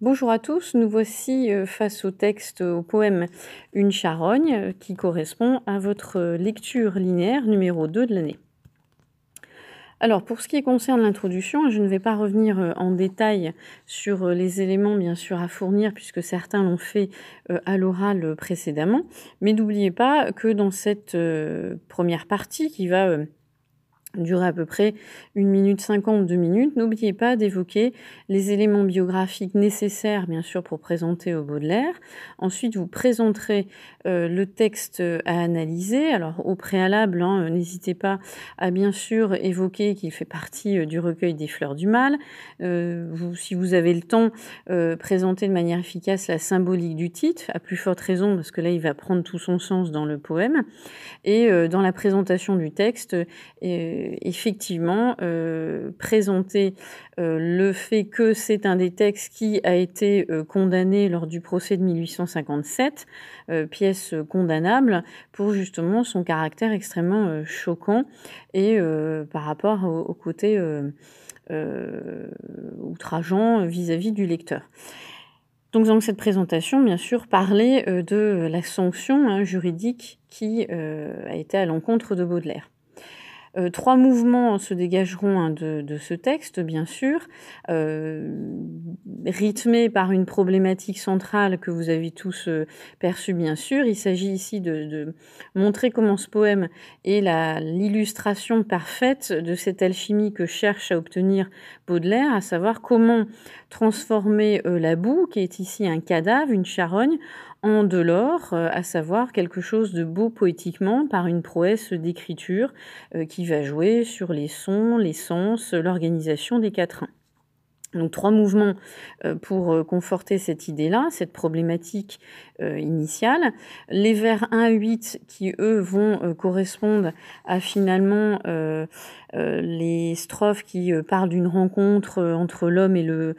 Bonjour à tous, nous voici euh, face au texte, au poème Une charogne, euh, qui correspond à votre euh, lecture linéaire numéro 2 de l'année. Alors, pour ce qui concerne l'introduction, je ne vais pas revenir en détail sur les éléments, bien sûr, à fournir, puisque certains l'ont fait à l'oral précédemment. Mais n'oubliez pas que dans cette première partie qui va durer à peu près une minute cinquante, deux minutes. N'oubliez pas d'évoquer les éléments biographiques nécessaires, bien sûr, pour présenter au Baudelaire. Ensuite, vous présenterez euh, le texte à analyser. Alors, au préalable, hein, n'hésitez pas à bien sûr évoquer qu'il fait partie euh, du recueil des fleurs du mal. Euh, si vous avez le temps, présenter de manière efficace la symbolique du titre, à plus forte raison, parce que là, il va prendre tout son sens dans le poème. Et dans la présentation du texte, effectivement euh, présenter euh, le fait que c'est un des textes qui a été euh, condamné lors du procès de 1857, pièce condamnable pour justement son caractère extrêmement choquant et par rapport au, côté outrageant vis-à-vis du lecteur. Donc dans cette présentation, bien sûr, parler de la sanction hein, juridique qui a été à l'encontre de Baudelaire. Euh, trois mouvements se dégageront hein, de, ce texte, bien sûr, euh, rythmés par une problématique centrale que vous avez tous euh, perçue, bien sûr. Il s'agit ici de, montrer comment ce poème est l'illustration parfaite de cette alchimie que cherche à obtenir Baudelaire, à savoir comment transformer la boue, qui est ici un cadavre, une charogne, en de l'or, euh, à savoir quelque chose de beau poétiquement par une prouesse d'écriture euh, qui va jouer sur les sons, les sens, l'organisation des quatrains. Donc trois mouvements euh, pour conforter cette idée-là, cette problématique initiale. Les vers 1 à 8 qui, eux, vont correspondre à finalement les strophes qui parlent d'une rencontre entre l'homme et le,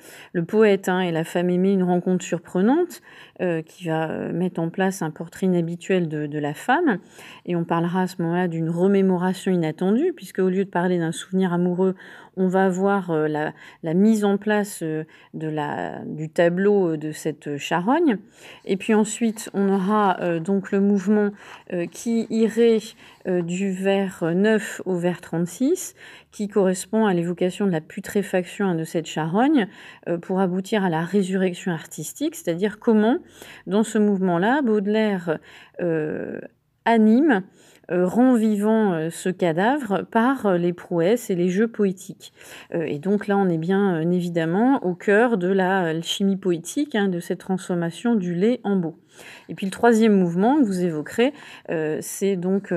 poète hein, et la femme aimée, une rencontre surprenante. Euh, qui va euh, mettre en place un portrait inhabituel de, la femme. Et on parlera à ce moment-là d'une remémoration inattendue, puisque au lieu de parler d'un souvenir amoureux, on va voir euh, la, mise en place de la, du tableau de cette charogne. Et puis on aura donc le mouvement qui irait du vers 9 au vers 36, qui correspond à l'évocation de la putréfaction de cette charogne, pour aboutir à la résurrection artistique, c'est-à-dire comment dans ce mouvement-là, Baudelaire euh, anime, euh, rend vivant euh, ce cadavre par les prouesses et les jeux poétiques. et donc là, on est bien évidemment au cœur de la chimie poétique, hein, de cette transformation du lait en beau. Et puis le troisième mouvement que vous évoquerez, c'est donc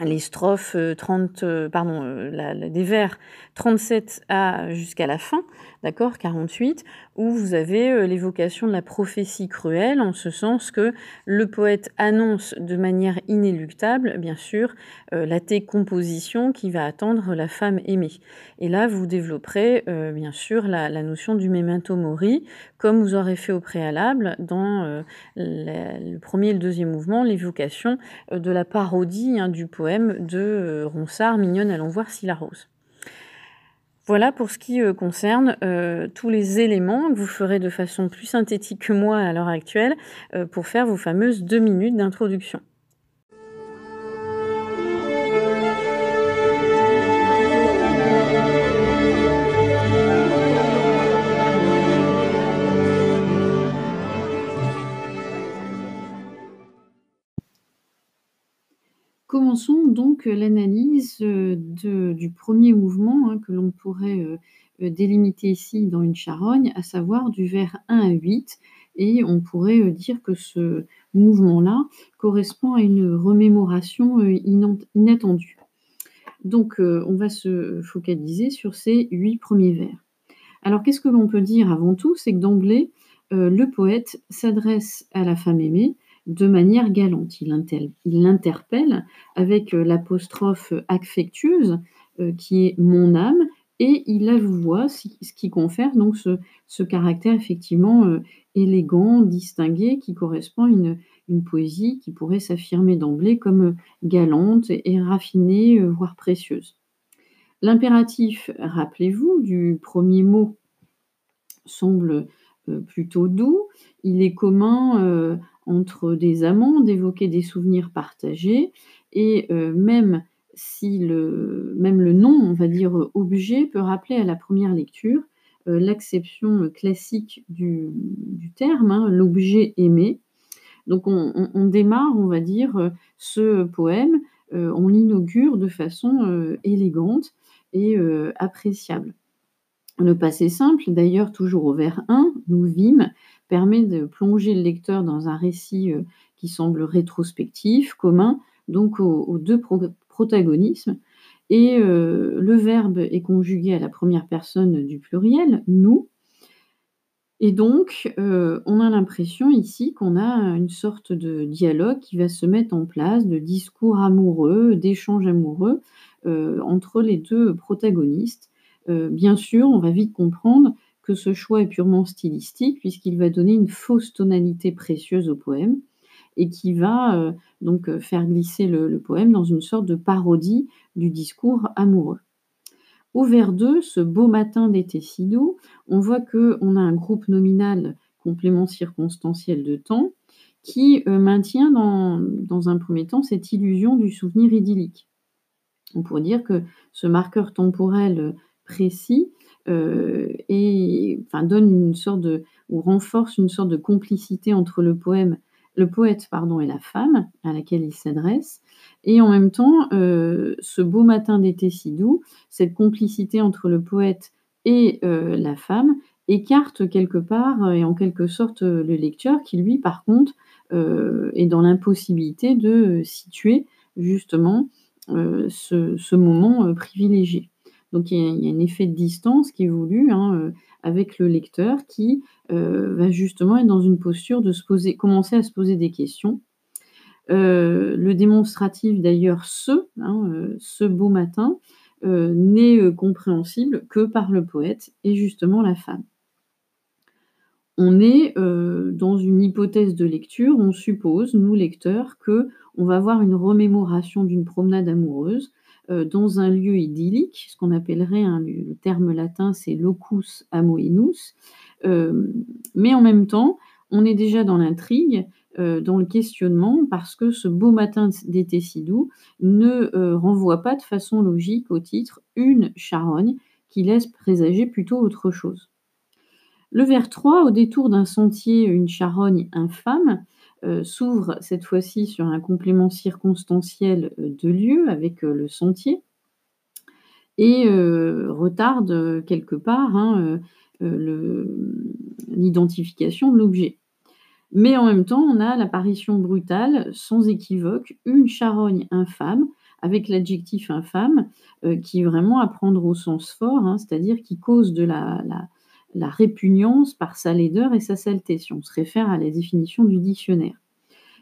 les strophes 30, pardon, des vers 37 à jusqu'à la fin, d'accord, 48, où vous avez euh, l'évocation de la prophétie cruelle, en ce sens que le poète annonce de manière inéluctable, bien sûr, euh, la décomposition qui va attendre la femme aimée. Et là, vous développerez, euh, bien sûr, la, notion du memento mori, comme vous aurez fait au préalable dans le premier et le deuxième mouvement, l'évocation de la parodie hein, du poème de Ronsard, Mignonne, allons voir si la rose. Voilà pour ce qui euh, concerne euh, tous les éléments que vous ferez de façon plus synthétique que moi à l'heure actuelle euh, pour faire vos fameuses deux minutes d'introduction. Commençons donc l'analyse euh, du premier mouvement hein, que l'on pourrait euh, euh, délimiter ici dans une charogne, à savoir du vers 1 à 8. Et on pourrait dire que ce mouvement-là correspond à une remémoration inattendue. Donc on va se focaliser sur ces huit premiers vers. Alors qu'est-ce que l'on peut dire avant tout? C'est que d'emblée, le poète s'adresse à la femme aimée de manière galante. Il, l'interpelle avec euh, l'apostrophe affectueuse euh, qui est mon âme et il la voit, ce qui confère donc ce, caractère effectivement euh, élégant, distingué, qui correspond à une, poésie qui pourrait s'affirmer d'emblée comme galante et raffinée, voire précieuse. L'impératif, rappelez-vous, du premier mot semble plutôt doux. Il est commun, entre des amants d'évoquer des souvenirs partagés et même si le même le nom, on va dire, objet, peut rappeler à la première lecture, l'acception classique du du terme, hein, l'objet aimé. Donc on démarre, on va dire, ce poème, on l'inaugure de façon, élégante et appréciable. Le passé simple, d'ailleurs toujours au vers 1, nous vîmes, permet de plonger le lecteur dans un récit, qui semble rétrospectif, commun donc aux, deux protagonismes. Et le verbe est conjugué à la première personne du pluriel, nous. Et donc, on a l'impression ici qu'on a une sorte de dialogue qui va se mettre en place, de discours amoureux, d'échanges amoureux entre les deux protagonistes. bien sûr, on va vite comprendre ce choix est purement stylistique puisqu'il va donner une fausse tonalité précieuse au poème et qui va euh, donc euh, faire glisser le, poème dans une sorte de parodie du discours amoureux. Au vers 2, ce beau matin d'été si doux, on voit qu'on a un groupe nominal complément circonstanciel de temps qui euh, maintient dans, dans, un premier temps cette illusion du souvenir idyllique. On pourrait dire que ce marqueur temporel précis et, enfin, donne une sorte de, ou renforce une sorte de complicité entre le poème le poète pardon, et la femme à laquelle il s'adresse. Et en même temps, euh, ce beau matin d'été si doux, cette complicité entre le poète et euh, la femme écarte quelque part et en quelque sorte le lecteur qui, lui, par contre, euh, est dans l'impossibilité de situer justement ce, moment privilégié. Donc il y, a, un effet de distance qui est voulu hein, avec le lecteur qui euh, va justement être dans une posture de se poser, commencer à se poser des questions. Euh, le démonstratif d'ailleurs ce, hein, euh, ce beau matin, n'est compréhensible que par le poète et justement la femme. On est dans une hypothèse de lecture, on suppose, nous lecteurs, que on va avoir une remémoration d'une promenade amoureuse dans un lieu idyllique, ce qu'on appellerait le terme latin c'est locus amoenus, euh, mais en même temps, on est déjà dans l'intrigue, euh, dans le questionnement, parce que ce beau matin d'été si doux ne euh, renvoie pas de façon logique au titre une charogne qui laisse présager plutôt autre chose. Le vers 3, au détour d'un sentier, une charogne infâme, s'ouvre cette fois-ci sur un complément circonstanciel de lieu avec le sentier et retarde quelque part hein, euh, l'identification de l'objet. Mais en même temps, on a l'apparition brutale, sans équivoque, une charogne infâme, avec l'adjectif infâme, euh, qui est vraiment à prendre au sens fort, hein, c'est-à-dire qui cause de la, répugnance par sa laideur et sa saleté, si on se réfère à la définition du dictionnaire.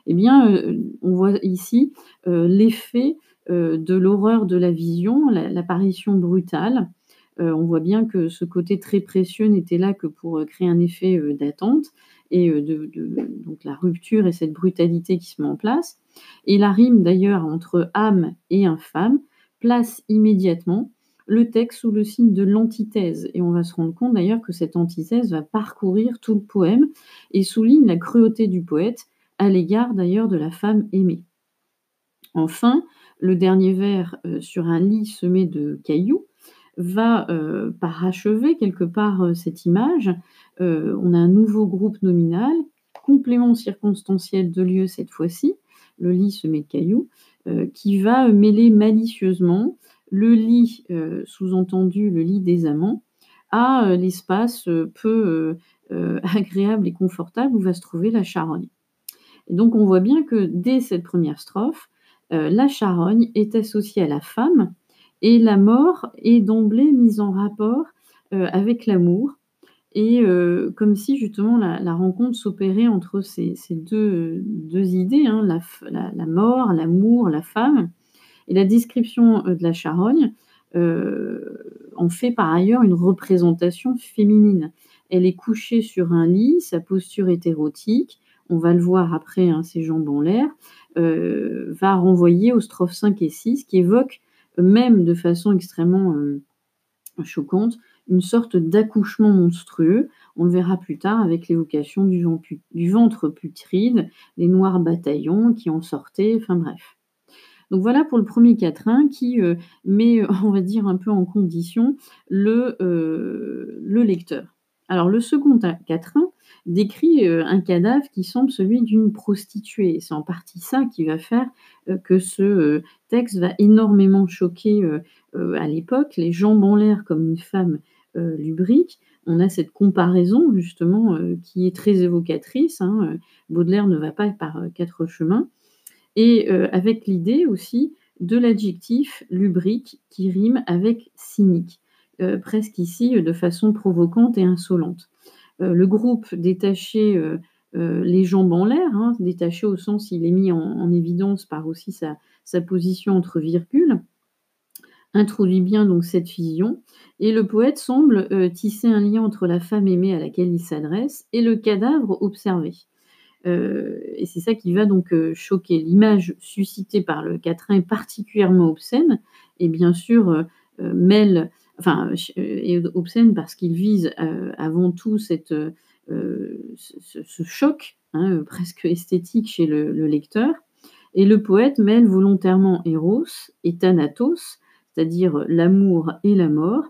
Eh bien, euh, on voit ici l'effet de l'horreur de la vision, l'apparition brutale, euh, on voit bien que ce côté très précieux n'était là que pour euh, créer un effet euh, d'attente et de, donc la rupture et cette brutalité qui se met en place. Et la rime d'ailleurs entre âme et infâme place immédiatement le texte sous le signe de l'antithèse. Et on va se rendre compte d'ailleurs que cette antithèse va parcourir tout le poème et souligne la cruauté du poète à l'égard d'ailleurs de la femme aimée. Enfin, le dernier vers sur un lit semé de cailloux va euh, parachever quelque part euh, cette image. Euh, on a un nouveau groupe nominal, complément circonstanciel de lieu cette fois-ci, le lit se met de cailloux, qui va mêler malicieusement le lit, sous-entendu le lit des amants, à l'espace peu agréable et confortable où va se trouver la charogne. Et donc on voit bien que dès cette première strophe, la charogne est associée à la femme, et la mort est d'emblée mise en rapport euh, avec l'amour, et euh, comme si justement la, rencontre s'opérait entre ces, deux, idées, hein, la, mort, l'amour, la femme. Et la description euh, de la charogne en fait par ailleurs une représentation féminine. Elle est couchée sur un lit, sa posture est érotique, on va le voir après, hein, ses jambes en l'air, va renvoyer aux strophes 5 et 6 qui évoquent même de façon extrêmement choquante, une sorte d'accouchement monstrueux. On le verra plus tard avec l'évocation du, du ventre putride, les noirs bataillons qui en sortaient, enfin bref. Donc voilà pour le premier quatrain qui euh, met, on va dire, un peu en condition le, euh, le lecteur. Alors le second quatrain décrit euh, un cadavre qui semble celui d'une prostituée. C'est en partie ça qui va faire que ce texte va énormément choquer à l'époque. Les jambes en l'air comme une femme lubrique. On a cette comparaison justement qui est très évocatrice. Hein. Baudelaire ne va pas par quatre chemins et euh, avec l'idée aussi de l'adjectif lubrique qui rime avec cynique, euh, presque ici euh, de façon provocante et insolente. le groupe détaché les jambes en l'air, hein, détaché au sens il est mis en, évidence par aussi sa, position entre virgules, introduit bien donc cette fusion, et le poète semble tisser un lien entre la femme aimée à laquelle il s'adresse et le cadavre observé. Euh, et c'est ça qui va donc euh, choquer. L'image suscitée par le quatrain est particulièrement obscène et bien sûr euh, mêle, enfin, obscène parce qu'il vise avant tout cette, ce, choc hein, presque esthétique chez le, lecteur. Et le poète mêle volontairement Eros et Thanatos, c'est-à-dire l'amour et la mort,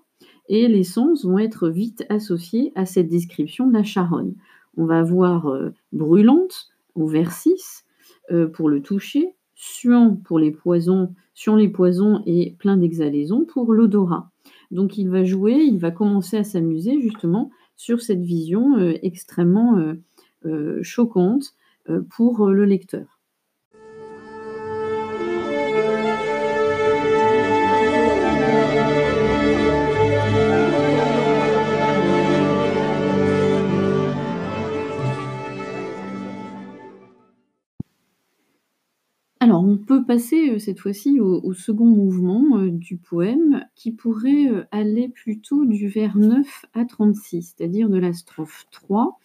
et les sens vont être vite associés à cette description de la charogne on va avoir euh, brûlante au vers 6 euh, pour le toucher, suant pour les poisons, suant les poisons et plein d'exhalaisons pour l'odorat. Donc il va jouer, il va commencer à s'amuser justement sur cette vision euh, extrêmement choquante pour le lecteur. Peut passer, euh, cette fois-ci au second mouvement, euh, du poème qui pourrait, euh, aller plutôt du vers 9 à 36, c'est-à-dire de la strophe 3,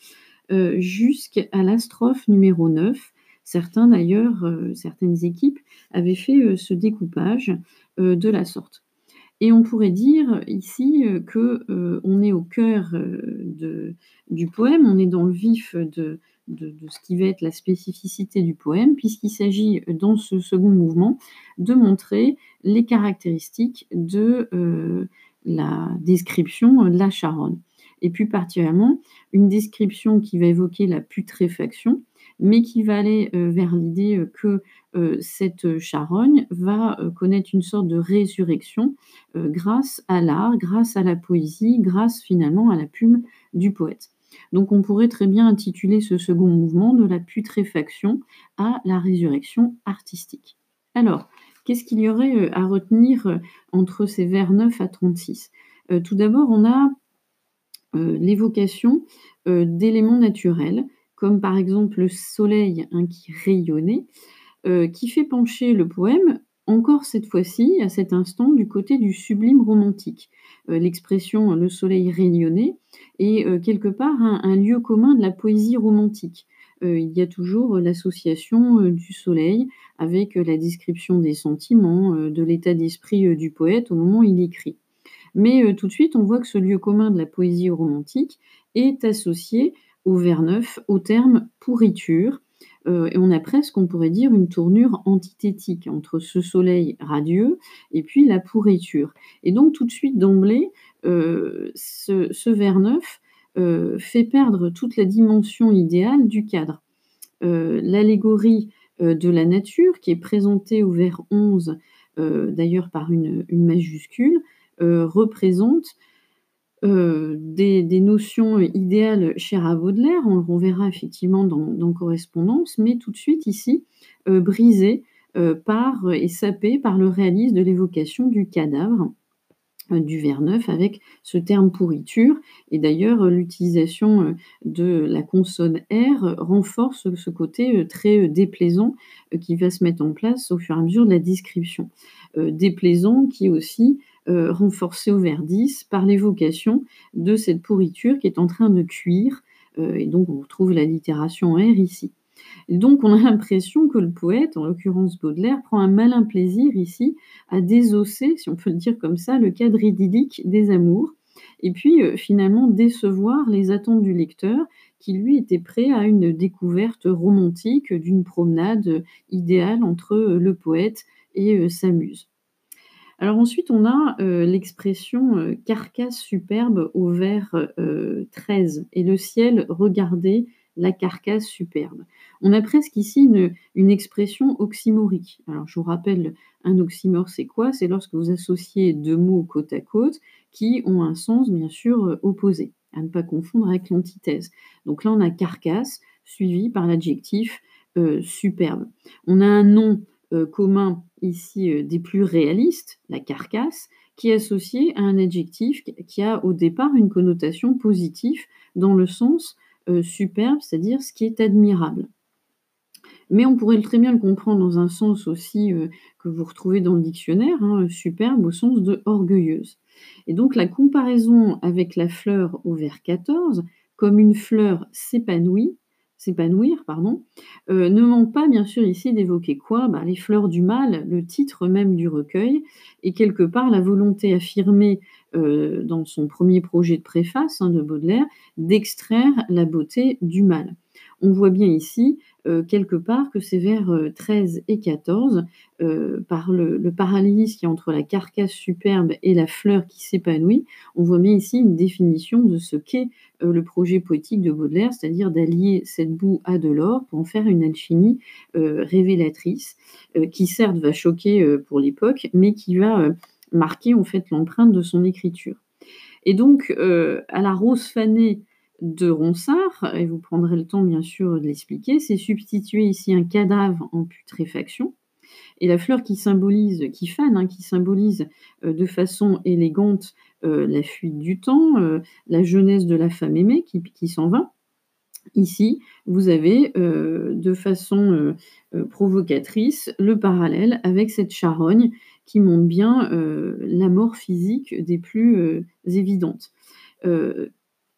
jusqu'à la strophe numéro 9. Certains d'ailleurs, certaines équipes avaient fait, ce découpage, de la sorte. Et on pourrait dire ici, qu'on on est au cœur, du poème, on est dans le vif de de, ce qui va être la spécificité du poème, puisqu'il s'agit dans ce second mouvement de montrer les caractéristiques de euh, la description de la charogne. Et plus particulièrement, une description qui va évoquer la putréfaction, mais qui va aller euh, vers l'idée que euh, cette charogne va connaître une sorte de résurrection grâce à l'art, grâce à la poésie, grâce finalement à la plume du poète. Donc on pourrait très bien intituler ce second mouvement de la putréfaction à la résurrection artistique. Alors, qu'est-ce qu'il y aurait euh, à retenir euh, entre ces vers 9 à 36 euh, Tout d'abord, on a l'évocation d'éléments naturels, comme par exemple le soleil hein, qui rayonnait, qui fait pencher le poème encore cette fois-ci, à cet instant, du côté du sublime romantique. Euh, l'expression le soleil rayonnait est euh, quelque part un, lieu commun de la poésie romantique. Euh, il y a toujours l'association du soleil avec la description des sentiments, de l'état d'esprit du poète au moment où il écrit. Mais tout de suite, on voit que ce lieu commun de la poésie romantique est associé au vers neuf, au terme pourriture, euh, et on a presque, on pourrait dire, une tournure antithétique entre ce soleil radieux et puis la pourriture. Et donc tout de suite d'emblée, euh, ce, ce, vers neuf euh, fait perdre toute la dimension idéale du cadre. L'allégorie de la nature, qui est présentée au vers 11, d'ailleurs par une majuscule, représente euh, des, notions idéales chères à Baudelaire, on le reverra effectivement dans, Correspondance, mais tout de suite ici, euh, brisées euh, par et sapées par le réalisme de l'évocation du cadavre du vers neuf avec ce terme pourriture. Et d'ailleurs, l'utilisation de la consonne R renforce ce côté très déplaisant qui va se mettre en place au fur et à mesure de la description. Déplaisant qui aussi euh, renforcé au vers 10 par l'évocation de cette pourriture qui est en train de cuire. Euh, et donc on retrouve la littération R ici. Donc on a l'impression que le poète, en l'occurrence Baudelaire, prend un malin plaisir ici à désosser, si on peut le dire comme ça, le cadre idyllique des amours, et puis, heu, finalement décevoir les attentes du lecteur qui, lui, était prêt à une découverte romantique d'une promenade, idéale entre, le poète et sa muse. Alors ensuite, on a, heu, l'expression, heu: «Carcasse superbe au vers, heu, 13 et le ciel, regardez la carcasse superbe». On a presque ici une expression oxymorique. Alors je vous rappelle, un oxymore, c'est quoi? C'est lorsque vous associez 2 mots côte à côte qui ont un sens bien sûr, opposé, à ne pas confondre avec l'antithèse. Donc là, on a carcasse suivi par l'adjectif, superbe. On a un nom, commun ici, heu, des plus réalistes, la carcasse, qui est associé à un adjectif qui a au départ une connotation positive dans le sens, heu, superbe, c'est-à-dire ce qui est admirable. Mais on pourrait très bien le comprendre dans un sens aussi, heu, que vous retrouvez dans le dictionnaire, hein, superbe au sens de orgueilleuse. Et donc la comparaison avec la fleur au vers 14, comme une fleur s'épanouit s'épanouir, pardon, heu, ne manque pas bien sûr ici d'évoquer quoi? Bah, les fleurs du mal, le titre même du recueil et quelque part la volonté affirmée, heu, dans son 1er projet de préface, hein, de Baudelaire, d'extraire la beauté du mal. On voit bien ici, heu, quelque part que ces vers, heu, 13 et 14, heu, par le le parallélisme qu'il y a entre la carcasse superbe et la fleur qui s'épanouit, on voit bien ici une définition de ce qu'est, le projet poétique de Baudelaire, c'est-à-dire d'allier cette boue à de l'or pour en faire une alchimie, révélatrice, qui certes va choquer, pour l'époque, mais qui va, marquer en fait l'empreinte de son écriture. Et donc, à la rose fanée de Ronsard, et vous prendrez le temps bien sûr de l'expliquer, c'est substituer ici un cadavre en putréfaction et la fleur qui symbolise qui fane, hein, qui symbolise, heu, de façon élégante, heu, la fuite du temps, heu, la jeunesse de la femme aimée qui s'en va. Ici, vous avez, de façon, provocatrice, le parallèle avec cette charogne qui montre bien, la mort physique des plus, évidentes.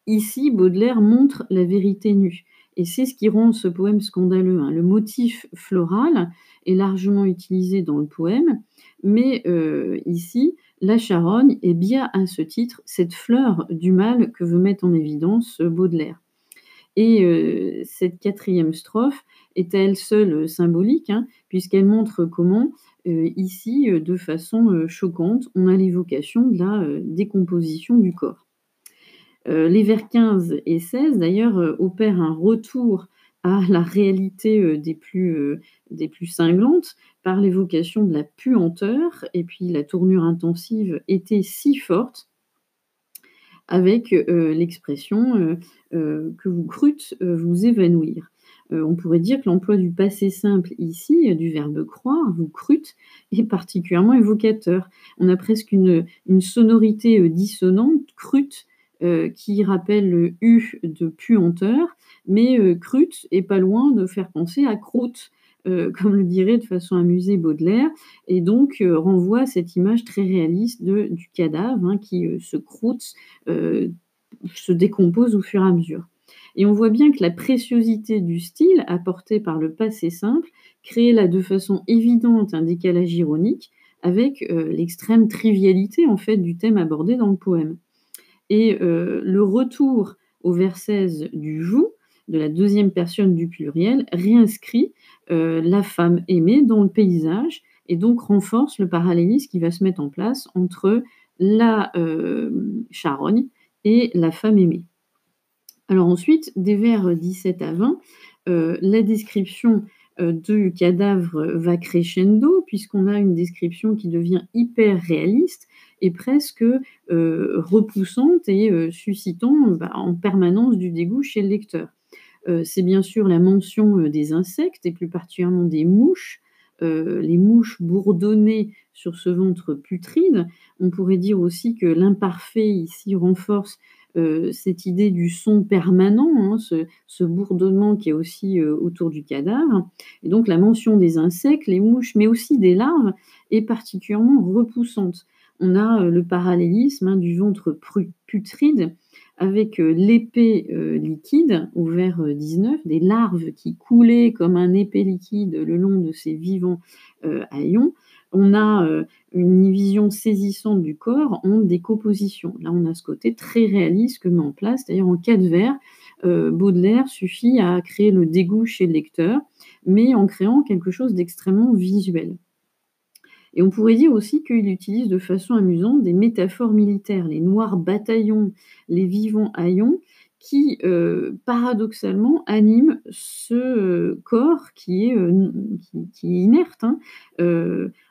Ici, Baudelaire montre la vérité nue et c'est ce qui rend ce poème scandaleux, hein. Le motif floral est largement utilisé dans le poème, mais heu, ici, la charogne est bien à ce titre cette fleur du mal que veut mettre en évidence, heu, Baudelaire. Et heu, cette 4e strophe est à elle seule, symbolique, hein, puisqu'elle montre comment, ici, de façon, choquante, on a l'évocation de la, décomposition du corps. Heu, les vers 15 et 16 d'ailleurs, heu, opèrent un retour à la réalité, heu, des plus, cinglantes par l'évocation de la puanteur et puis la tournure intensive était si forte avec, l'expression, que vous crûtes, vous évanouir. On pourrait dire que l'emploi du passé simple ici, du verbe croire, vous crûtes, est particulièrement évocateur. On a presque une une sonorité, dissonante, crûte, heu, qui rappelle le U de puanteur, mais crûte est pas loin de faire penser à croûte, heu, comme le dirait de façon amusée Baudelaire et donc heu, renvoie à cette image très réaliste de du cadavre, hein, qui, se croûte, se décompose au fur et à mesure. Et on voit bien que la préciosité du style apporté par le passé simple crée là, de façon évidente, un décalage ironique avec, l'extrême trivialité en fait du thème abordé dans le poème. Et heu, le retour au vers 16 du vous, de la 2e personne du pluriel, réinscrit, heu, la femme aimée dans le paysage et donc renforce le parallélisme qui va se mettre en place entre la, hem, charogne et la femme aimée. Alors ensuite, des vers 17 à 20, heu, la description, du cadavre va crescendo puisqu'on a une description qui devient hyper réaliste et presque, heu, repoussante et heu, suscitant, bah, en permanence du dégoût chez le lecteur. C'est bien sûr la mention, des insectes et plus particulièrement des mouches, les mouches bourdonnées sur ce ventre putride. On pourrait dire aussi que l'imparfait ici renforce, heu, cette idée du son permanent, hein, ce bourdonnement qui est aussi, heu, autour du cadavre. Et donc la mention des insectes, les mouches, mais aussi des larves est particulièrement repoussante. On a, heu, le parallélisme, hein, du ventre putride avec, l'épée, liquide au vers, heu, 19, des larves qui coulaient comme un épais liquide le long de ces vivants, haillons. On a, une vision saisissante du corps en décomposition. Là, on a ce côté très réaliste que met en place. D'ailleurs, en cas de vers, Baudelaire suffit à créer le dégoût chez le lecteur, mais en créant quelque chose d'extrêmement visuel. Et on pourrait dire aussi qu'il utilise de façon amusante des métaphores militaires, les noirs bataillons, les vivants haillons, qui euh, paradoxalement animent ce euh, corps qui est, euh, qui, est inerte. Hein.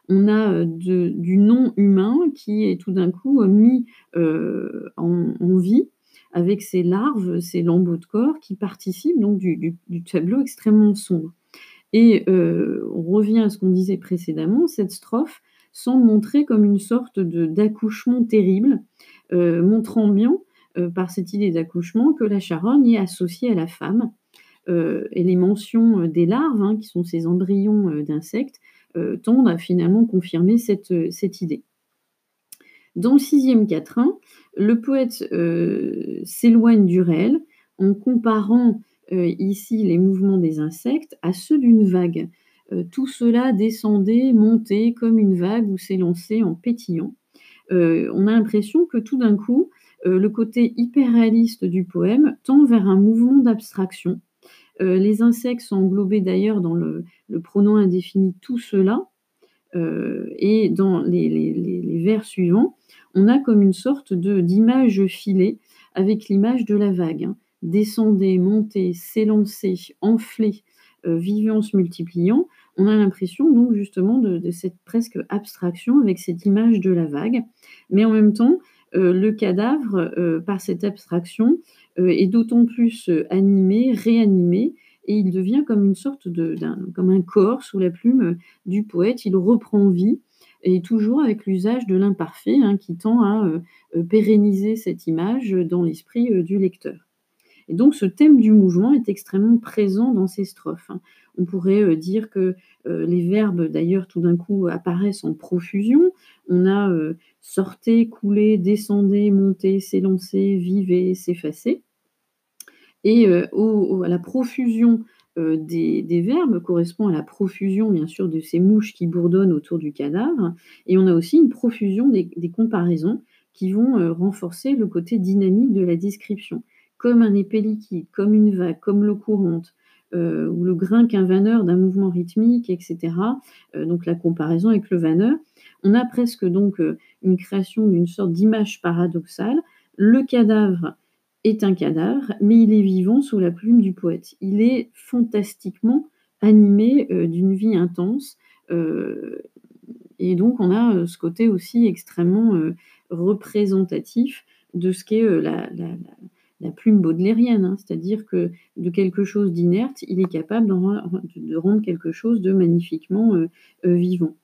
on a du non humain qui est tout d'un coup mis en, vie avec ses larves, ses lambeaux de corps qui participent donc du tableau extrêmement sombre. Et on revient à ce qu'on disait précédemment, cette strophe semble montrer comme une sorte d'accouchement terrible, montrant bien par cette idée d'accouchement que la charogne est associée à la femme. et les mentions des larves, hein, qui sont ces embryons d'insectes, tendent à finalement confirmer cette, cette, idée. Dans le sixième quatrain, le poète s'éloigne du réel en comparant euh, ici les mouvements des insectes à ceux d'une vague. Euh, tout cela descendait, montait comme une vague ou s'élançait en pétillant. Euh, on a l'impression que tout d'un coup, le côté hyper réaliste du poème tend vers un mouvement d'abstraction. les insectes sont englobés d'ailleurs dans le, pronom indéfini tout cela. et dans les, vers suivants, on a comme une sorte d'image filée avec l'image de la vague. Hein descendait, montait, s'élançait, enflait, euh, vivant, se multipliant, on a l'impression donc justement de, cette presque abstraction avec cette image de la vague. Mais en même temps, euh, le cadavre, euh, par cette abstraction, est d'autant plus animé, réanimé, et il devient comme une sorte de, comme un corps sous la plume du poète. Il reprend vie, et toujours avec l'usage de l'imparfait hein, qui tend à pérenniser cette image dans l'esprit du lecteur. Et donc ce thème du mouvement est extrêmement présent dans ces strophes. Hein. On pourrait euh, dire que euh, les verbes, d'ailleurs, tout d'un coup apparaissent en profusion. On a euh, sortez, couler, descendez, monter, s'élancer, vivez, s'effacer. Et à la profusion des, verbes correspond à la profusion, bien sûr, de ces mouches qui bourdonnent autour du cadavre. Et on a aussi une profusion des comparaisons qui vont renforcer le côté dynamique de la description comme un épée liquide, comme une vague, comme l'eau courante, euh, ou le grain qu'un vanneur d'un mouvement rythmique, etc. Euh, donc la comparaison avec le vanneur. On a presque donc euh, une création d'une sorte d'image paradoxale. Le cadavre est un cadavre, mais il est vivant sous la plume du poète. Il est fantastiquement animé d'une vie intense. et donc on a ce côté aussi extrêmement représentatif de ce qu'est la plume baudelairienne, hein. c'est-à-dire que de quelque chose d'inerte, il est capable de rendre quelque chose de magnifiquement euh, euh, vivant.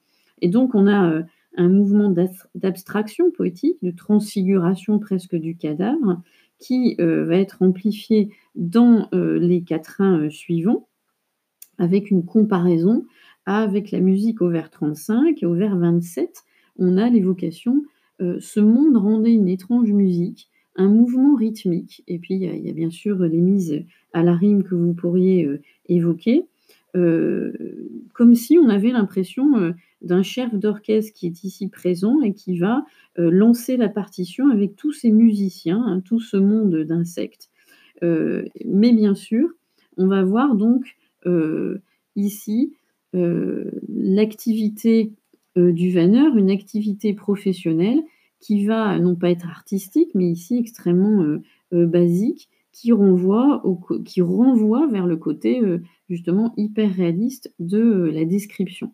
Et donc on a euh, un mouvement d'abstraction poétique, de transfiguration presque du cadavre, qui va être amplifié dans les quatrains suivants, avec une comparaison avec la musique au vers 35 et au vers 27, on a l'évocation Ce monde rendait une étrange musique, un mouvement rythmique. Et puis, il y, a, bien sûr les mises à la rime que vous pourriez euh, évoquer, euh, comme si on avait l'impression euh, d'un chef d'orchestre qui est ici présent et qui va lancer la partition avec tous ces musiciens, hein, tout ce monde d'insectes. mais bien sûr, on va voir donc ici l'activité du vanneur, une activité professionnelle qui va non pas être artistique, mais ici extrêmement euh, euh, basique, qui renvoie, vers le côté euh, justement hyper réaliste de la description.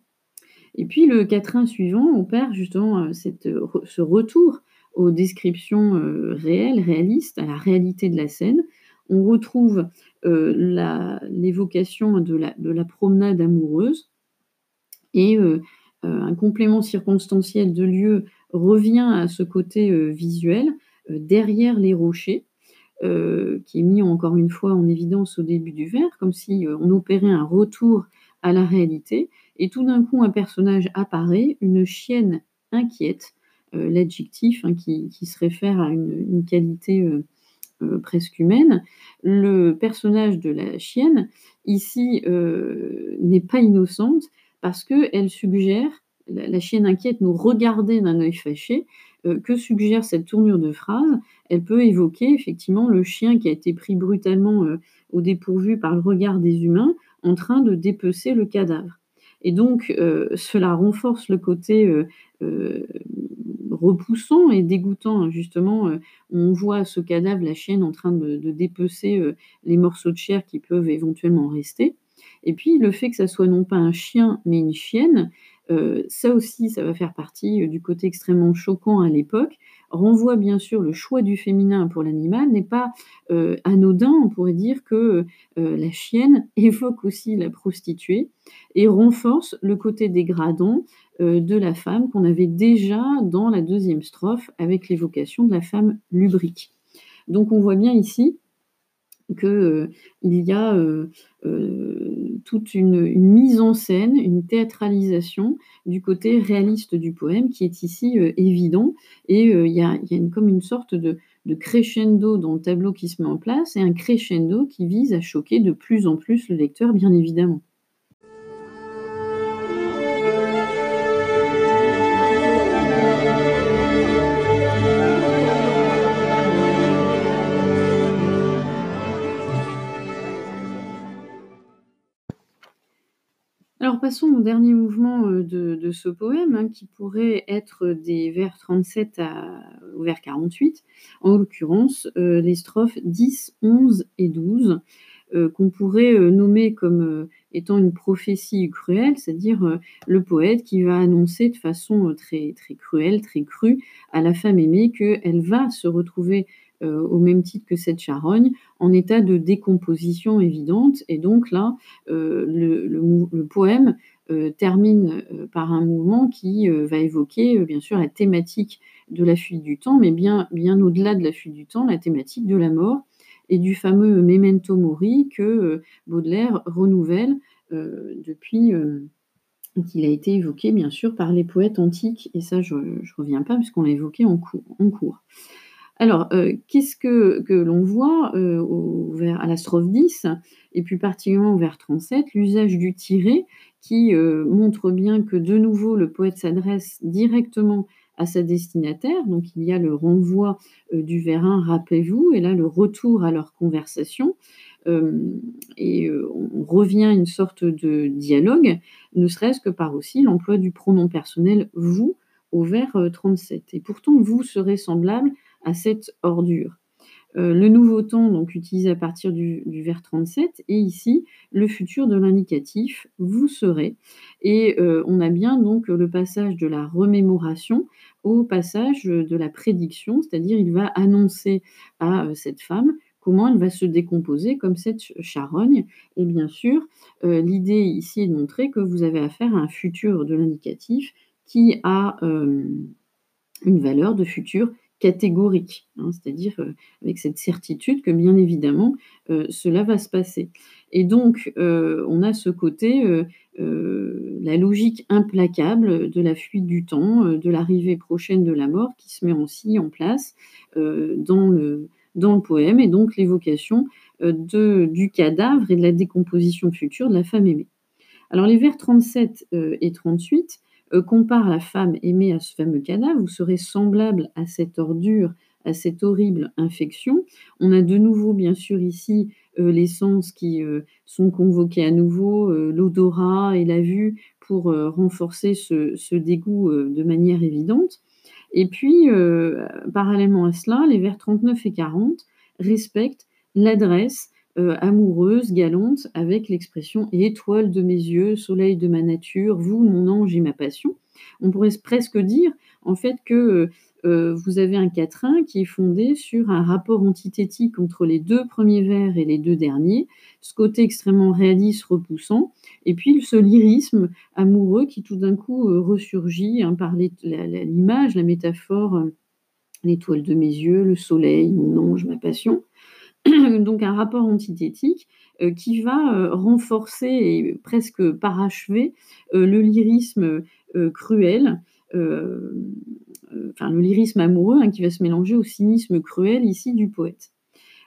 Et puis le quatrain suivant opère justement ce retour aux descriptions réelles, réalistes, à la réalité de la scène. On retrouve l'évocation de la, promenade amoureuse et un complément circonstanciel de lieu revient à ce côté euh, visuel euh, derrière les rochers, euh, qui est mis encore une fois en évidence au début du vers, comme si on opérait un retour à la réalité. Et tout d'un coup, un personnage apparaît, une chienne inquiète, l'adjectif hein, qui, se réfère à une, qualité presque humaine. Le personnage de la chienne, ici, n'est pas innocente parce qu'elle suggère la chienne inquiète nous regardait d'un œil fâché, que suggère cette tournure de phrase? Elle peut évoquer effectivement le chien qui a été pris brutalement, au dépourvu par le regard des humains, en train de dépecer le cadavre et donc cela renforce le côté, repoussant et dégoûtant, hein. justement, on voit ce cadavre, la chienne en train de de dépecer, les morceaux de chair qui peuvent éventuellement rester et puis le fait que ça soit non pas un chien, mais une chienne, heu, ça aussi, ça va faire partie, du côté extrêmement choquant à l'époque, renvoie bien sûr le choix du féminin pour l'animal n'est pas, heu, anodin. On pourrait dire que, la chienne évoque aussi la prostituée et renforce le côté dégradant, de la femme qu'on avait déjà dans la 2e strophe avec l'évocation de la femme lubrique. Donc on voit bien ici que, heu, il y a, heu heu, toute une mise en scène, une théâtralisation du côté réaliste du poème qui est ici, évident et il y a comme une sorte de de crescendo dans le tableau qui se met en place et un crescendo qui vise à choquer de plus en plus le lecteur, bien évidemment. Alors passons au dernier mouvement, heu, de ce poème, hein, qui pourrait être des vers 37 à au vers 48. En l'occurrence, heu, les strophes 10, 11 et 12, heu, qu'on pourrait, nommer comme, étant une prophétie cruelle, c'est-à-dire, le poète qui va annoncer de façon, très très cruelle, très crue à la femme aimée qu'elle va se retrouver, heu, au même titre que cette charogne, en état de décomposition évidente et donc là, heu, le poème, heu, termine, par un mouvement qui, va évoquer, bien sûr la thématique de la fuite du temps, mais bien au-delà de la fuite du temps, la thématique de la mort et du fameux memento mori que, Baudelaire renouvelle, depuis, qu'il a été évoqué bien sûr par les poètes antiques et ça je je reviens pas puisqu'on l'a évoqué en cours. Alors, heu, qu'est-ce que l'on voit, heu, au vers à la strophe 10 et plus particulièrement au vers 37? L'usage du tiret qui, heu, montre bien que de nouveau le poète s'adresse directement à sa destinataire. Donc il y a le renvoi, du vers 1: «Rappelez-vous» et là le retour à leur conversation, et on revient à une sorte de dialogue, ne serait-ce que par aussi l'emploi du pronom personnel «vous» au vers, heu, 37 et pourtant vous serez semblable à cette ordure. Heu, le nouveau temps donc utilisé à partir du vers 37 et ici le futur de l'indicatif «vous serez» et heu, on a bien donc le passage de la remémoration au passage, de la prédiction, c'est-à-dire il va annoncer à, heu, cette femme comment elle va se décomposer comme cette ch charogne et bien sûr, l'idée ici est de montrer que vous avez affaire à un futur de l'indicatif qui a, une valeur de futur catégorique, hein. C'est-à-dire, heu, avec cette certitude que bien évidemment, heu, cela va se passer et donc heu, on a ce côté, la logique implacable de la fuite du temps, de l'arrivée prochaine de la mort qui se met aussi en place, dans le poème et donc l'évocation, du cadavre et de la décomposition future de la femme aimée. Alors les vers 37, heu et 38, heu, comparent la femme aimée à ce fameux cadavre: «Vous serez semblable à cette ordure, à cette horrible infection». On a de nouveau bien sûr ici, heu, les sens qui, heu, sont convoqués à nouveau, l'odorat et la vue pour, renforcer ce dégoût, de manière évidente et puis, parallèlement à cela, les vers 39 et 40 respectent l'adresse, heu, amoureuse, galante avec l'expression: «Étoile de mes yeux, soleil de ma nature, vous mon ange et ma passion». On pourrait presque dire en fait que, heu heu, vous avez un quatrain qui est fondé sur un rapport antithétique entre les 2 premiers vers et les 2 derniers, ce côté extrêmement réaliste, repoussant et puis ce lyrisme amoureux qui tout d'un coup, heu, ressurgit, hein, par l'image, la métaphore, l'étoile de mes yeux, le soleil, mon ange, ma passion. Donc un rapport antithétique, heu, qui va, heu, renforcer et presque parachever, heu, le lyrisme, heu, cruel, enfin le lyrisme amoureux, hein, qui va se mélanger au cynisme cruel ici du poète.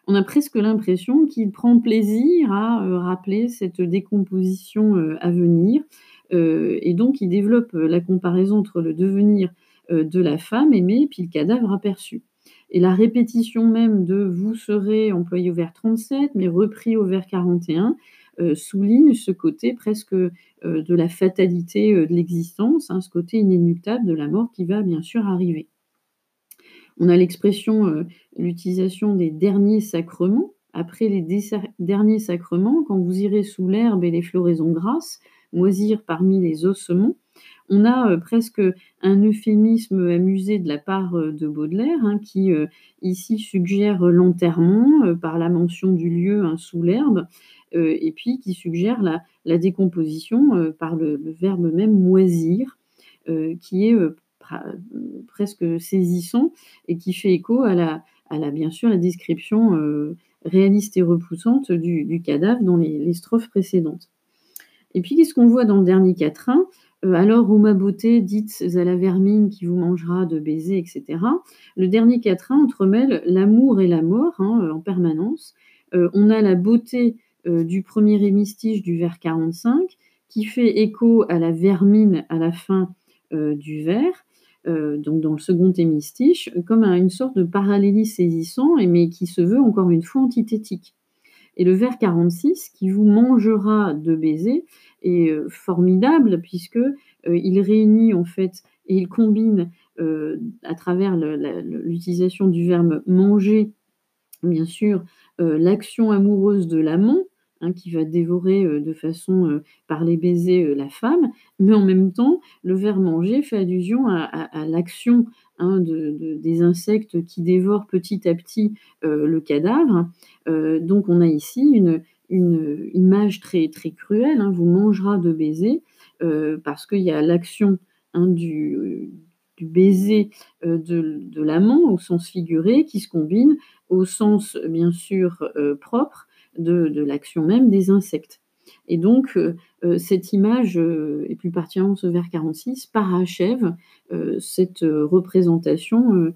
On a presque l'impression qu'il prend plaisir à, rappeler cette décomposition, à venir, et donc il développe la comparaison entre le devenir de la femme aimée puis le cadavre aperçu. Et la répétition même de vous serez employé au vers 37, mais repris au vers 41, souligne ce côté presque de la fatalité de l'existence, hein, ce côté inéluctable de la mort qui va bien sûr arriver. On a l'expression, l'utilisation des derniers sacrements. Après les derniers sacrements, quand vous irez sous l'herbe et les floraisons grasses, moisir parmi les ossements, on a presque un euphémisme amusé de la part de Baudelaire, hein, qui ici suggère l'enterrement par la mention du lieu hein, sous l'herbe, et puis qui suggère la, décomposition par le, verbe même moisir, qui est presque saisissant et qui fait écho à la, bien sûr la description réaliste et repoussante du, cadavre dans les, les, strophes précédentes. Et puis qu'est-ce qu'on voit dans le dernier quatrain? euh, alors, ô ma beauté, dites à la vermine qui vous mangera de baisers, etc. Le dernier quatrain entremêle l'amour et la mort hein, euh, en permanence. Euh, on a la beauté du premier hémistiche du vers 45 qui fait écho à la vermine à la fin du vers, donc dans le second hémistiche, comme à une sorte de parallélisme saisissant, mais qui se veut encore une fois antithétique. Et le vers 46, qui vous mangera de baisers, est euh, formidable puisque euh, il réunit en fait et il combine euh, à travers l'utilisation du verbe manger, bien sûr, l'action amoureuse de l'amant, hein, qui va dévorer de façon par les baisers la femme, mais en même temps, le verbe manger fait allusion à, l'action hein, des insectes qui dévorent petit à petit le cadavre. donc on a ici une, une image très, très cruelle, hein, vous mangera de baiser, euh, parce qu'il y a l'action hein, du, du, baiser euh, de, l'amant au sens figuré qui se combine au sens bien sûr euh, propre de, l'action même des insectes. Et donc, cette image, et plus particulièrement ce vers 46, parachève cette représentation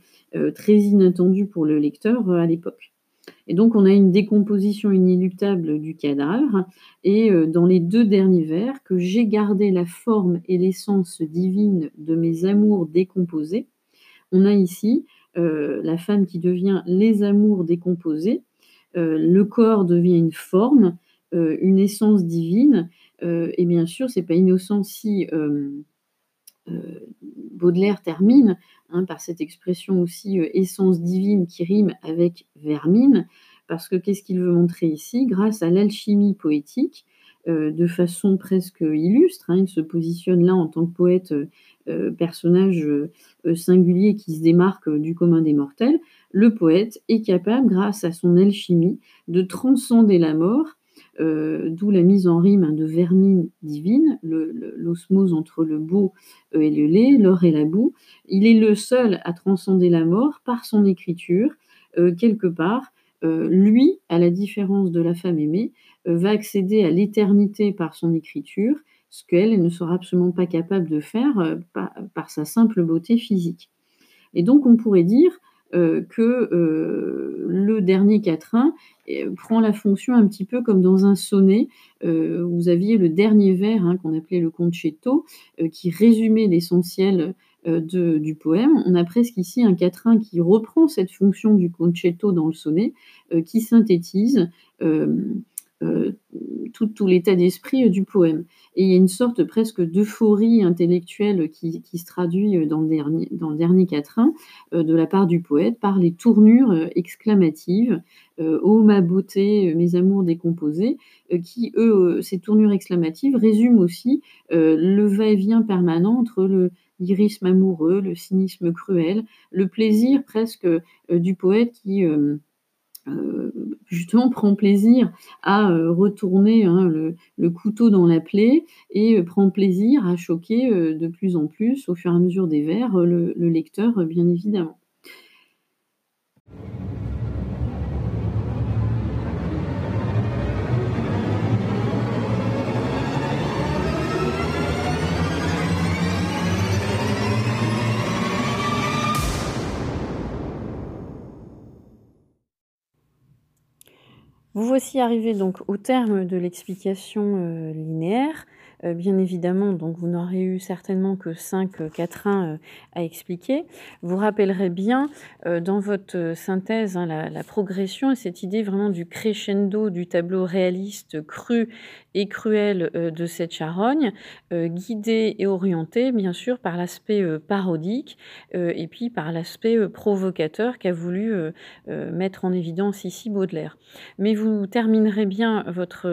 très inattendue pour le lecteur à l'époque. Et donc, on a une décomposition inéluctable du cadavre. Et euh, dans les deux derniers vers, que j'ai gardé la forme et l'essence divine de mes amours décomposés, on a ici euh, la femme qui devient les amours décomposés, euh, le corps devient une forme, une essence divine. et bien sûr, c'est pas innocent si Baudelaire termine hein, par cette expression aussi euh, essence divine qui rime avec vermine, parce que qu'est-ce qu'il veut montrer ici? Grâce à l'alchimie poétique, euh, de façon presque illustre, hein, il se positionne là en tant que poète, euh, personnage singulier qui se démarque du commun des mortels, le poète est capable, grâce à son alchimie, de transcender la mort euh, d'où la mise en rime de vermine divine, l'osmose entre le beau euh, et le lait, l'or et la boue. Il est le seul à transcender la mort par son écriture, euh, quelque part. lui, à la différence de la femme aimée, va accéder à l'éternité par son écriture, ce qu'elle ne sera absolument pas capable de faire par, sa simple beauté physique. Et donc on pourrait dire euh, que euh, le dernier quatrain euh, prend la fonction un petit peu comme dans un sonnet. vous aviez le dernier vers hein, qu'on appelait le concetto, qui résumait l'essentiel du poème. On a presque ici un quatrain qui reprend cette fonction du concetto dans le sonnet, qui synthétise tout, l'état d'esprit du poème. Et il y a une sorte presque d'euphorie intellectuelle qui, se traduit euh, dans le dernier, dans le dernier quatrain de la part du poète par les tournures exclamatives Ô ma beauté, mes amours décomposés, qui, eux, ces tournures exclamatives résument aussi le va-et-vient permanent entre le lyrisme amoureux, le cynisme cruel, le plaisir presque du poète qui euh, justement prend plaisir à euh, retourner hein, le, couteau dans la plaie et euh, prend plaisir à choquer de plus en plus au fur et à mesure des vers le lecteur bien évidemment. Vous voici arrivés donc au terme de l'explication linéaire. Euh, bien évidemment, donc vous n'aurez eu certainement que 5 quatrains euh, à expliquer. Vous rappellerez bien euh, dans votre synthèse hein, la, la, progression et cette idée vraiment du crescendo du tableau réaliste cru et cruel de cette charogne, guidé et orienté bien sûr par l'aspect parodique et puis par l'aspect provocateur qu'a voulu mettre en évidence ici Baudelaire. Mais vous terminerez bien votre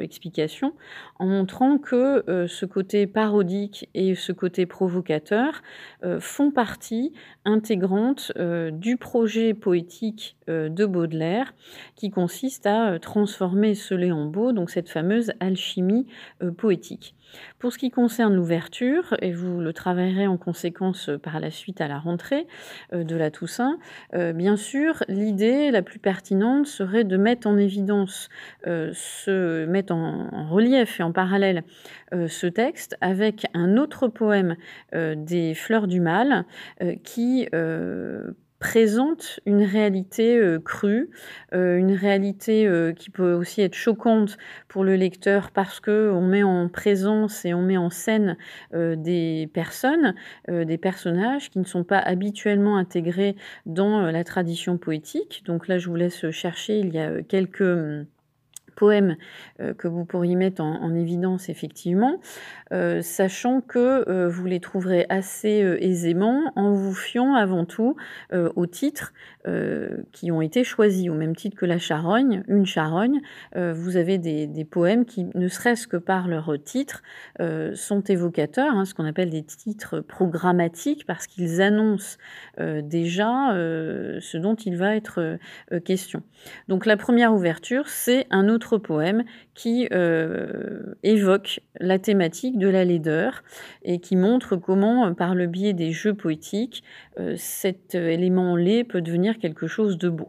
explication en montrant que euh, ce côté parodique et ce côté provocateur euh, font partie intégrante euh, du projet poétique de Baudelaire qui consiste à transformer ce léambeau, donc cette fameuse alchimie poétique. Pour ce qui concerne l'ouverture, et vous le travaillerez en conséquence par la suite à la rentrée de la Toussaint, bien sûr, l'idée la plus pertinente serait de mettre en évidence, se mettre en relief et en parallèle euh, ce texte avec un autre poème euh, des Fleurs du Mal euh, qui présente une réalité crue, une réalité qui peut aussi être choquante pour le lecteur parce que on met en présence et on met en scène des personnes, des personnages qui ne sont pas habituellement intégrés dans la tradition poétique. Donc là, je vous laisse chercher. Il y a quelques poèmes euh, que vous pourriez mettre en, évidence effectivement, euh, sachant que euh, vous les trouverez assez aisément en vous fiant avant tout aux titres qui ont été choisis, au même titre que la charogne, une charogne. vous avez des, poèmes qui, ne serait-ce que par leur titre, sont évocateurs, hein, ce qu'on appelle des titres programmatiques, parce qu'ils annoncent déjà ce dont il va être question. Donc la première ouverture, c'est un autre poème qui euh, évoque la thématique de la laideur et qui montre comment, euh, par le biais des jeux poétiques, euh, cet élément laid peut devenir quelque chose de beau.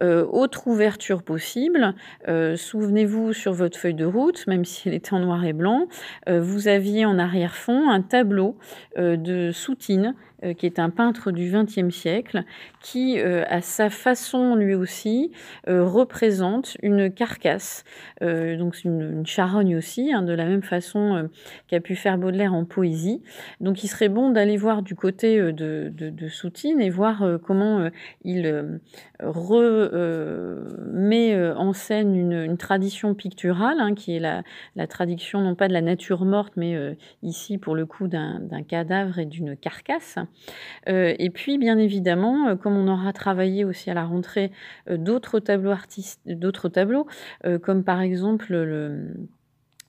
autre ouverture possible, souvenez-vous sur votre feuille de route, même si elle était en noir et blanc, vous aviez en arrière-fond un tableau de Soutine qui est un peintre du XXe siècle, qui, euh, à sa façon lui aussi, euh, représente une carcasse, donc une, charogne aussi, hein, de la même façon qu'a pu faire Baudelaire en poésie. Donc il serait bon d'aller voir du côté de, Soutine et voir comment il remet en scène une, tradition picturale, hein, qui est la, la, traduction non pas de la nature morte, mais ici pour le coup d'un cadavre et d'une carcasse. Euh, et puis, bien évidemment, euh, comme on aura travaillé aussi à la rentrée euh, d'autres tableaux d'autres tableaux, comme par exemple le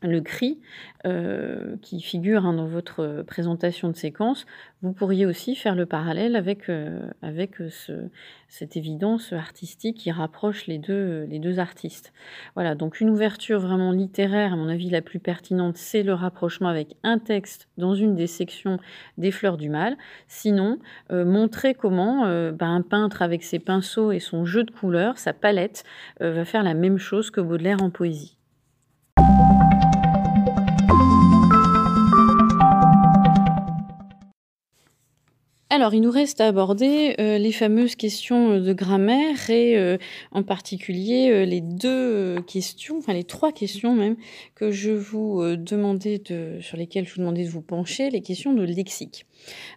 le cri euh, qui figure hein, dans votre présentation de séquence, vous pourriez aussi faire le parallèle avec, euh, avec ce, cette évidence artistique qui rapproche les deux, les deux artistes. Voilà, donc une ouverture vraiment littéraire, à mon avis la plus pertinente, c'est le rapprochement avec un texte dans une des sections des Fleurs du Mal. Sinon, euh, montrer comment bah, un peintre avec ses pinceaux et son jeu de couleurs, sa palette, va faire la même chose que Baudelaire en poésie. Alors, il nous reste à aborder euh, les fameuses questions de grammaire et euh, en particulier euh, les deux questions, enfin les trois questions même, que je vous demandais de, sur lesquelles je vous demandais de vous pencher, les questions de lexique.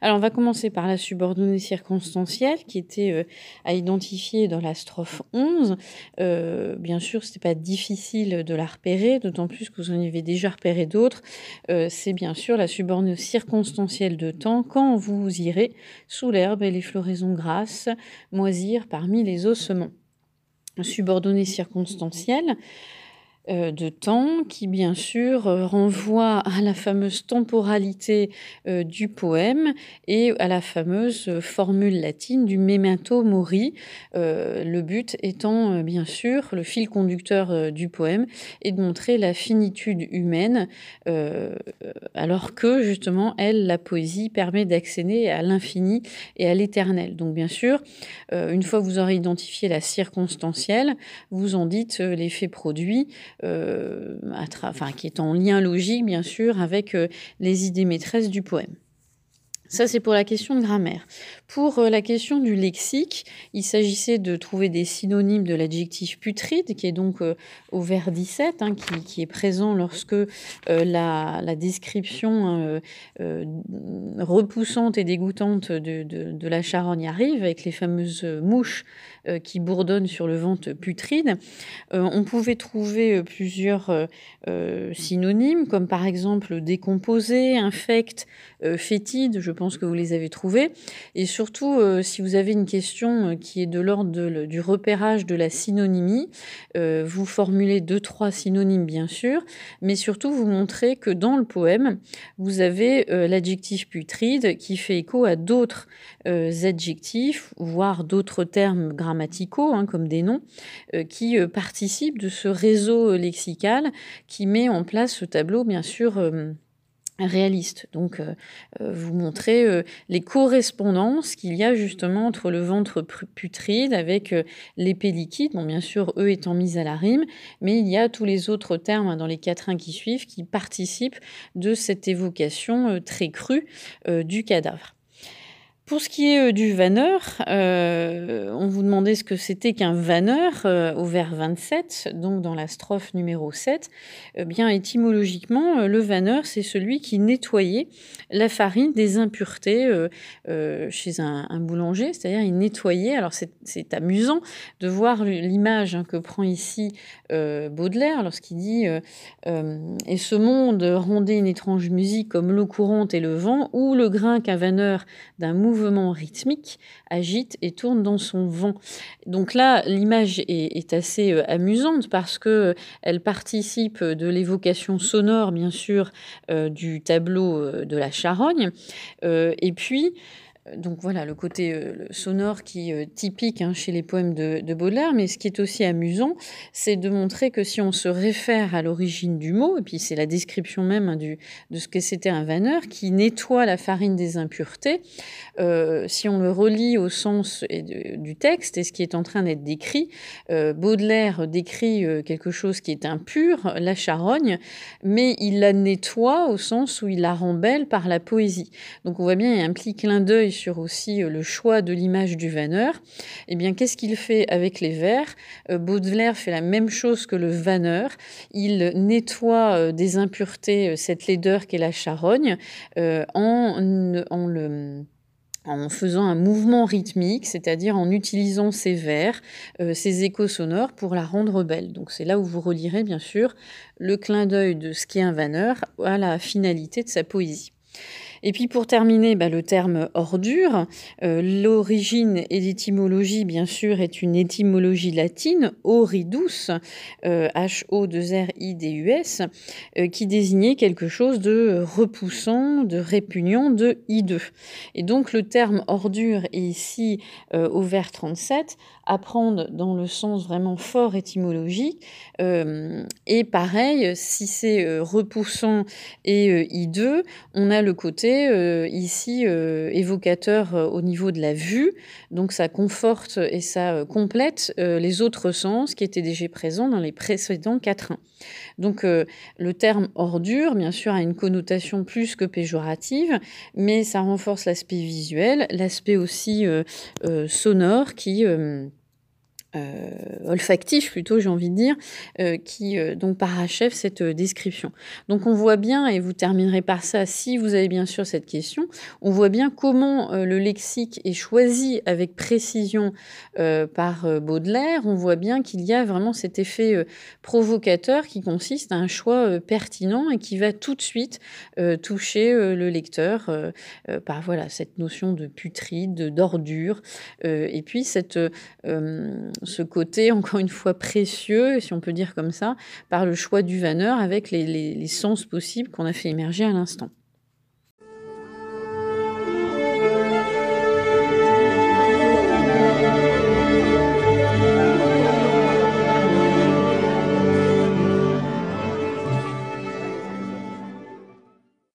Alors, on va commencer par la subordonnée circonstancielle qui était euh, à identifier dans la strophe 11. Euh, bien sûr, ce n'était pas difficile de la repérer, d'autant plus que vous en avez déjà repéré d'autres. Euh, c'est bien sûr la subordonnée circonstancielle de temps quand vous irez sous l'herbe et les floraisons grasses moisir parmi les ossements. Subordonnée circonstancielle, de temps qui, bien sûr, euh, renvoie à la fameuse temporalité euh, du poème et à la fameuse formule latine du memento mori, le but étant, bien sûr, le fil conducteur du poème et de montrer la finitude humaine, alors que, justement, elle, la poésie, permet d'accéder à l'infini et à l'éternel. Donc, bien sûr, une fois que vous aurez identifié la circonstancielle, vous en dites l'effet produit, euh, enfin, qui est en lien logique, bien sûr, avec euh, les idées maîtresses du poème. Ça, c'est pour la question de grammaire. Pour euh, la question du lexique, il s'agissait de trouver des synonymes de l'adjectif putride, qui est donc euh, au vers 17, hein, qui, est présent lorsque euh, la, description repoussante et dégoûtante de, la charogne arrive, avec les fameuses mouches qui bourdonnent sur le ventre putride. on pouvait trouver plusieurs synonymes, comme par exemple décomposé, infect, fétide, je pense que vous les avez trouvés. Et surtout, euh, si vous avez une question euh, qui est de l'ordre du repérage de la synonymie, euh, vous formulez deux, trois synonymes, bien sûr, mais surtout, vous montrez que dans le poème, vous avez l'adjectif putride qui fait écho à d'autres adjectifs, voire d'autres termes grammaticaux, hein, comme des noms, qui participent de ce réseau lexical qui met en place ce tableau, bien sûr, réaliste. Donc, euh, euh, vous montrez euh, les correspondances qu'il y a justement entre le ventre putride avec l'épée liquide, bon, bien sûr, eux étant mis à la rime, mais il y a tous les autres termes hein, dans les quatrains qui suivent qui participent de cette évocation très crue du cadavre. Pour ce qui est euh, du vanneur, euh, on vous demandait ce que c'était qu'un vanneur euh, au vers 27, donc dans la strophe numéro 7. Eh bien, étymologiquement, le vanneur, c'est celui qui nettoyait la farine des impuretés chez un, boulanger, c'est-à-dire il nettoyait. Alors, c'est amusant de voir l'image hein, que prend ici Baudelaire lorsqu'il dit Et ce monde rondait une étrange musique comme l'eau courante et le vent, ou le grain qu'un vanneur d'un mouvement rythmique agite et tourne dans son vent. Donc là, l'image est, assez euh, amusante parce que euh, elle participe de l'évocation sonore, bien sûr, euh, du tableau de la charogne. et puis, donc voilà, le côté euh, sonore qui est euh, typique hein, chez les poèmes de, Baudelaire, mais ce qui est aussi amusant, c'est de montrer que si on se réfère à l'origine du mot, et puis c'est la description même hein, du, de ce que c'était un vanneur, qui nettoie la farine des impuretés, euh, si on le relie au sens du texte et ce qui est en train d'être décrit, Baudelaire décrit quelque chose qui est impur, la charogne, mais il la nettoie au sens où il la rend belle par la poésie. Donc on voit bien, il y a un petit clin d'œil sur aussi euh, le choix de l'image du vanneur, eh bien, qu'est-ce qu'il fait avec les vers euh, Baudelaire fait la même chose que le vanneur. Il nettoie euh, des impuretés cette laideur qu'est la charogne en, en le en faisant un mouvement rythmique, c'est-à-dire en utilisant ces vers, ces échos sonores pour la rendre belle. Donc c'est là où vous relirez bien sûr le clin d'œil de ce qu'est un vanneur à la finalité de sa poésie. Et puis pour terminer, bah, le terme ordure. Euh, l'origine et l'étymologie, bien sûr, est une étymologie latine, horidus, H-O-2-R-I-D-U-S, euh, euh, qui désignait quelque chose de repoussant, de répugnant, de hideux. Et donc le terme ordure est ici au vers 37 apprendre dans le sens vraiment fort étymologique. Euh, et pareil, si c'est euh, repoussant et euh, hideux, on a le côté ici évocateur au niveau de la vue. Donc ça conforte et ça complète les autres sens qui étaient déjà présents dans les précédents quatrains. Donc le terme ordure, bien sûr, a une connotation plus que péjorative, mais ça renforce l'aspect visuel, l'aspect aussi sonore qui olfactif plutôt, j'ai envie de dire, euh, qui euh, donc parachève cette description. Donc on voit bien, et vous terminerez par ça si vous avez bien sûr cette question, on voit bien comment le lexique est choisi avec précision par Baudelaire. On voit bien qu'il y a vraiment cet effet provocateur qui consiste à un choix pertinent et qui va tout de suite toucher le lecteur par voilà cette notion de putride, d'ordure, et puis cette ce côté, encore une fois, précieux, si on peut dire comme ça, par le choix du vanneur avec les, les sens possibles qu'on a fait émerger à l'instant.